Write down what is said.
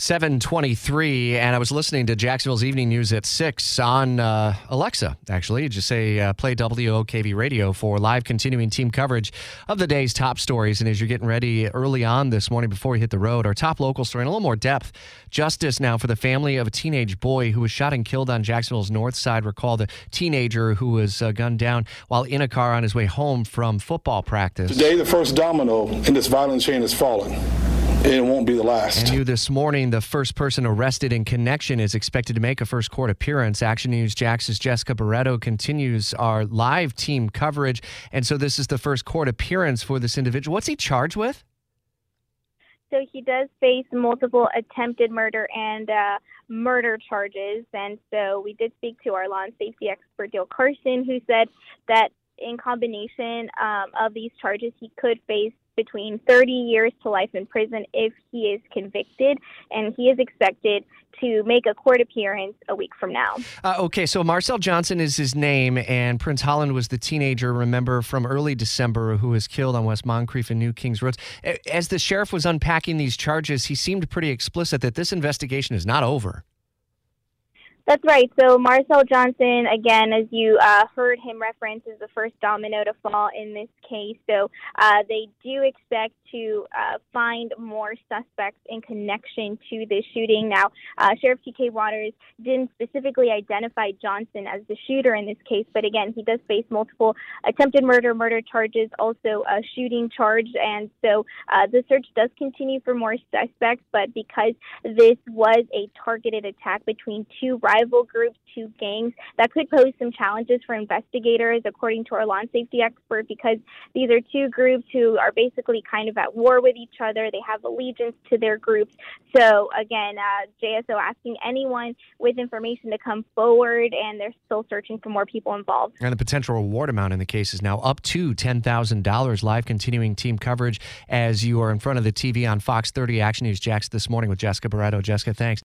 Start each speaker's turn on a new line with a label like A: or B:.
A: 723 and i was listening to jacksonville's evening news at 6 on uh, alexa actually. Just say uh, play wokv radio for live continuing team coverage of the day's top stories. And as you're getting ready early on this morning before you hit the road our top local story in a little more depth. Justice now for the family of a teenage boy who was shot and killed on jacksonville's north side. Recall the teenager who was uh, gunned down while in a car on his way home from football practice.
B: Today the first domino in this violent chain has fallen it won't be the last.
A: And new this morning, the first person arrested in connection is expected to make a first court appearance. Action News Jax's Jessica Barreto continues our live team coverage. And so this is the first court appearance for this individual. What's he charged with?
C: So he does face multiple attempted murder and uh, murder charges. And so we did speak to our law and safety expert, Dale Carson, who said that in combination um, of these charges, he could face between 30 years to life in prison if he is convicted, and he is expected to make a court appearance a week from now.
A: Uh, okay, so Marcel Johnson is his name, and Prince Holland was the teenager, remember, from early December who was killed on West Moncrief and New Kings Roads. As the sheriff was unpacking these charges, he seemed pretty explicit that this investigation is not over.
C: That's right. So Marcel Johnson, again, as you uh, heard him reference, is the first domino to fall in this case. So uh, they do expect to uh, find more suspects in connection to this shooting. Now, uh, Sheriff T.K. Waters didn't specifically identify Johnson as the shooter in this case, but again, he does face multiple attempted murder, murder charges, also a shooting charge, and so uh, the search does continue for more suspects. But because this was a targeted attack between two rivals rival groups, two gangs, that could pose some challenges for investigators, according to our law and safety expert, because these are two groups who are basically kind of at war with each other. They have allegiance to their groups. So, again, uh, JSO asking anyone with information to come forward, and they're still searching for more people involved.
A: And the potential reward amount in the case is now up to $10,000. Live continuing team coverage as you are in front of the TV on Fox 30 Action News Jax this morning with Jessica Barreto. Jessica, thanks.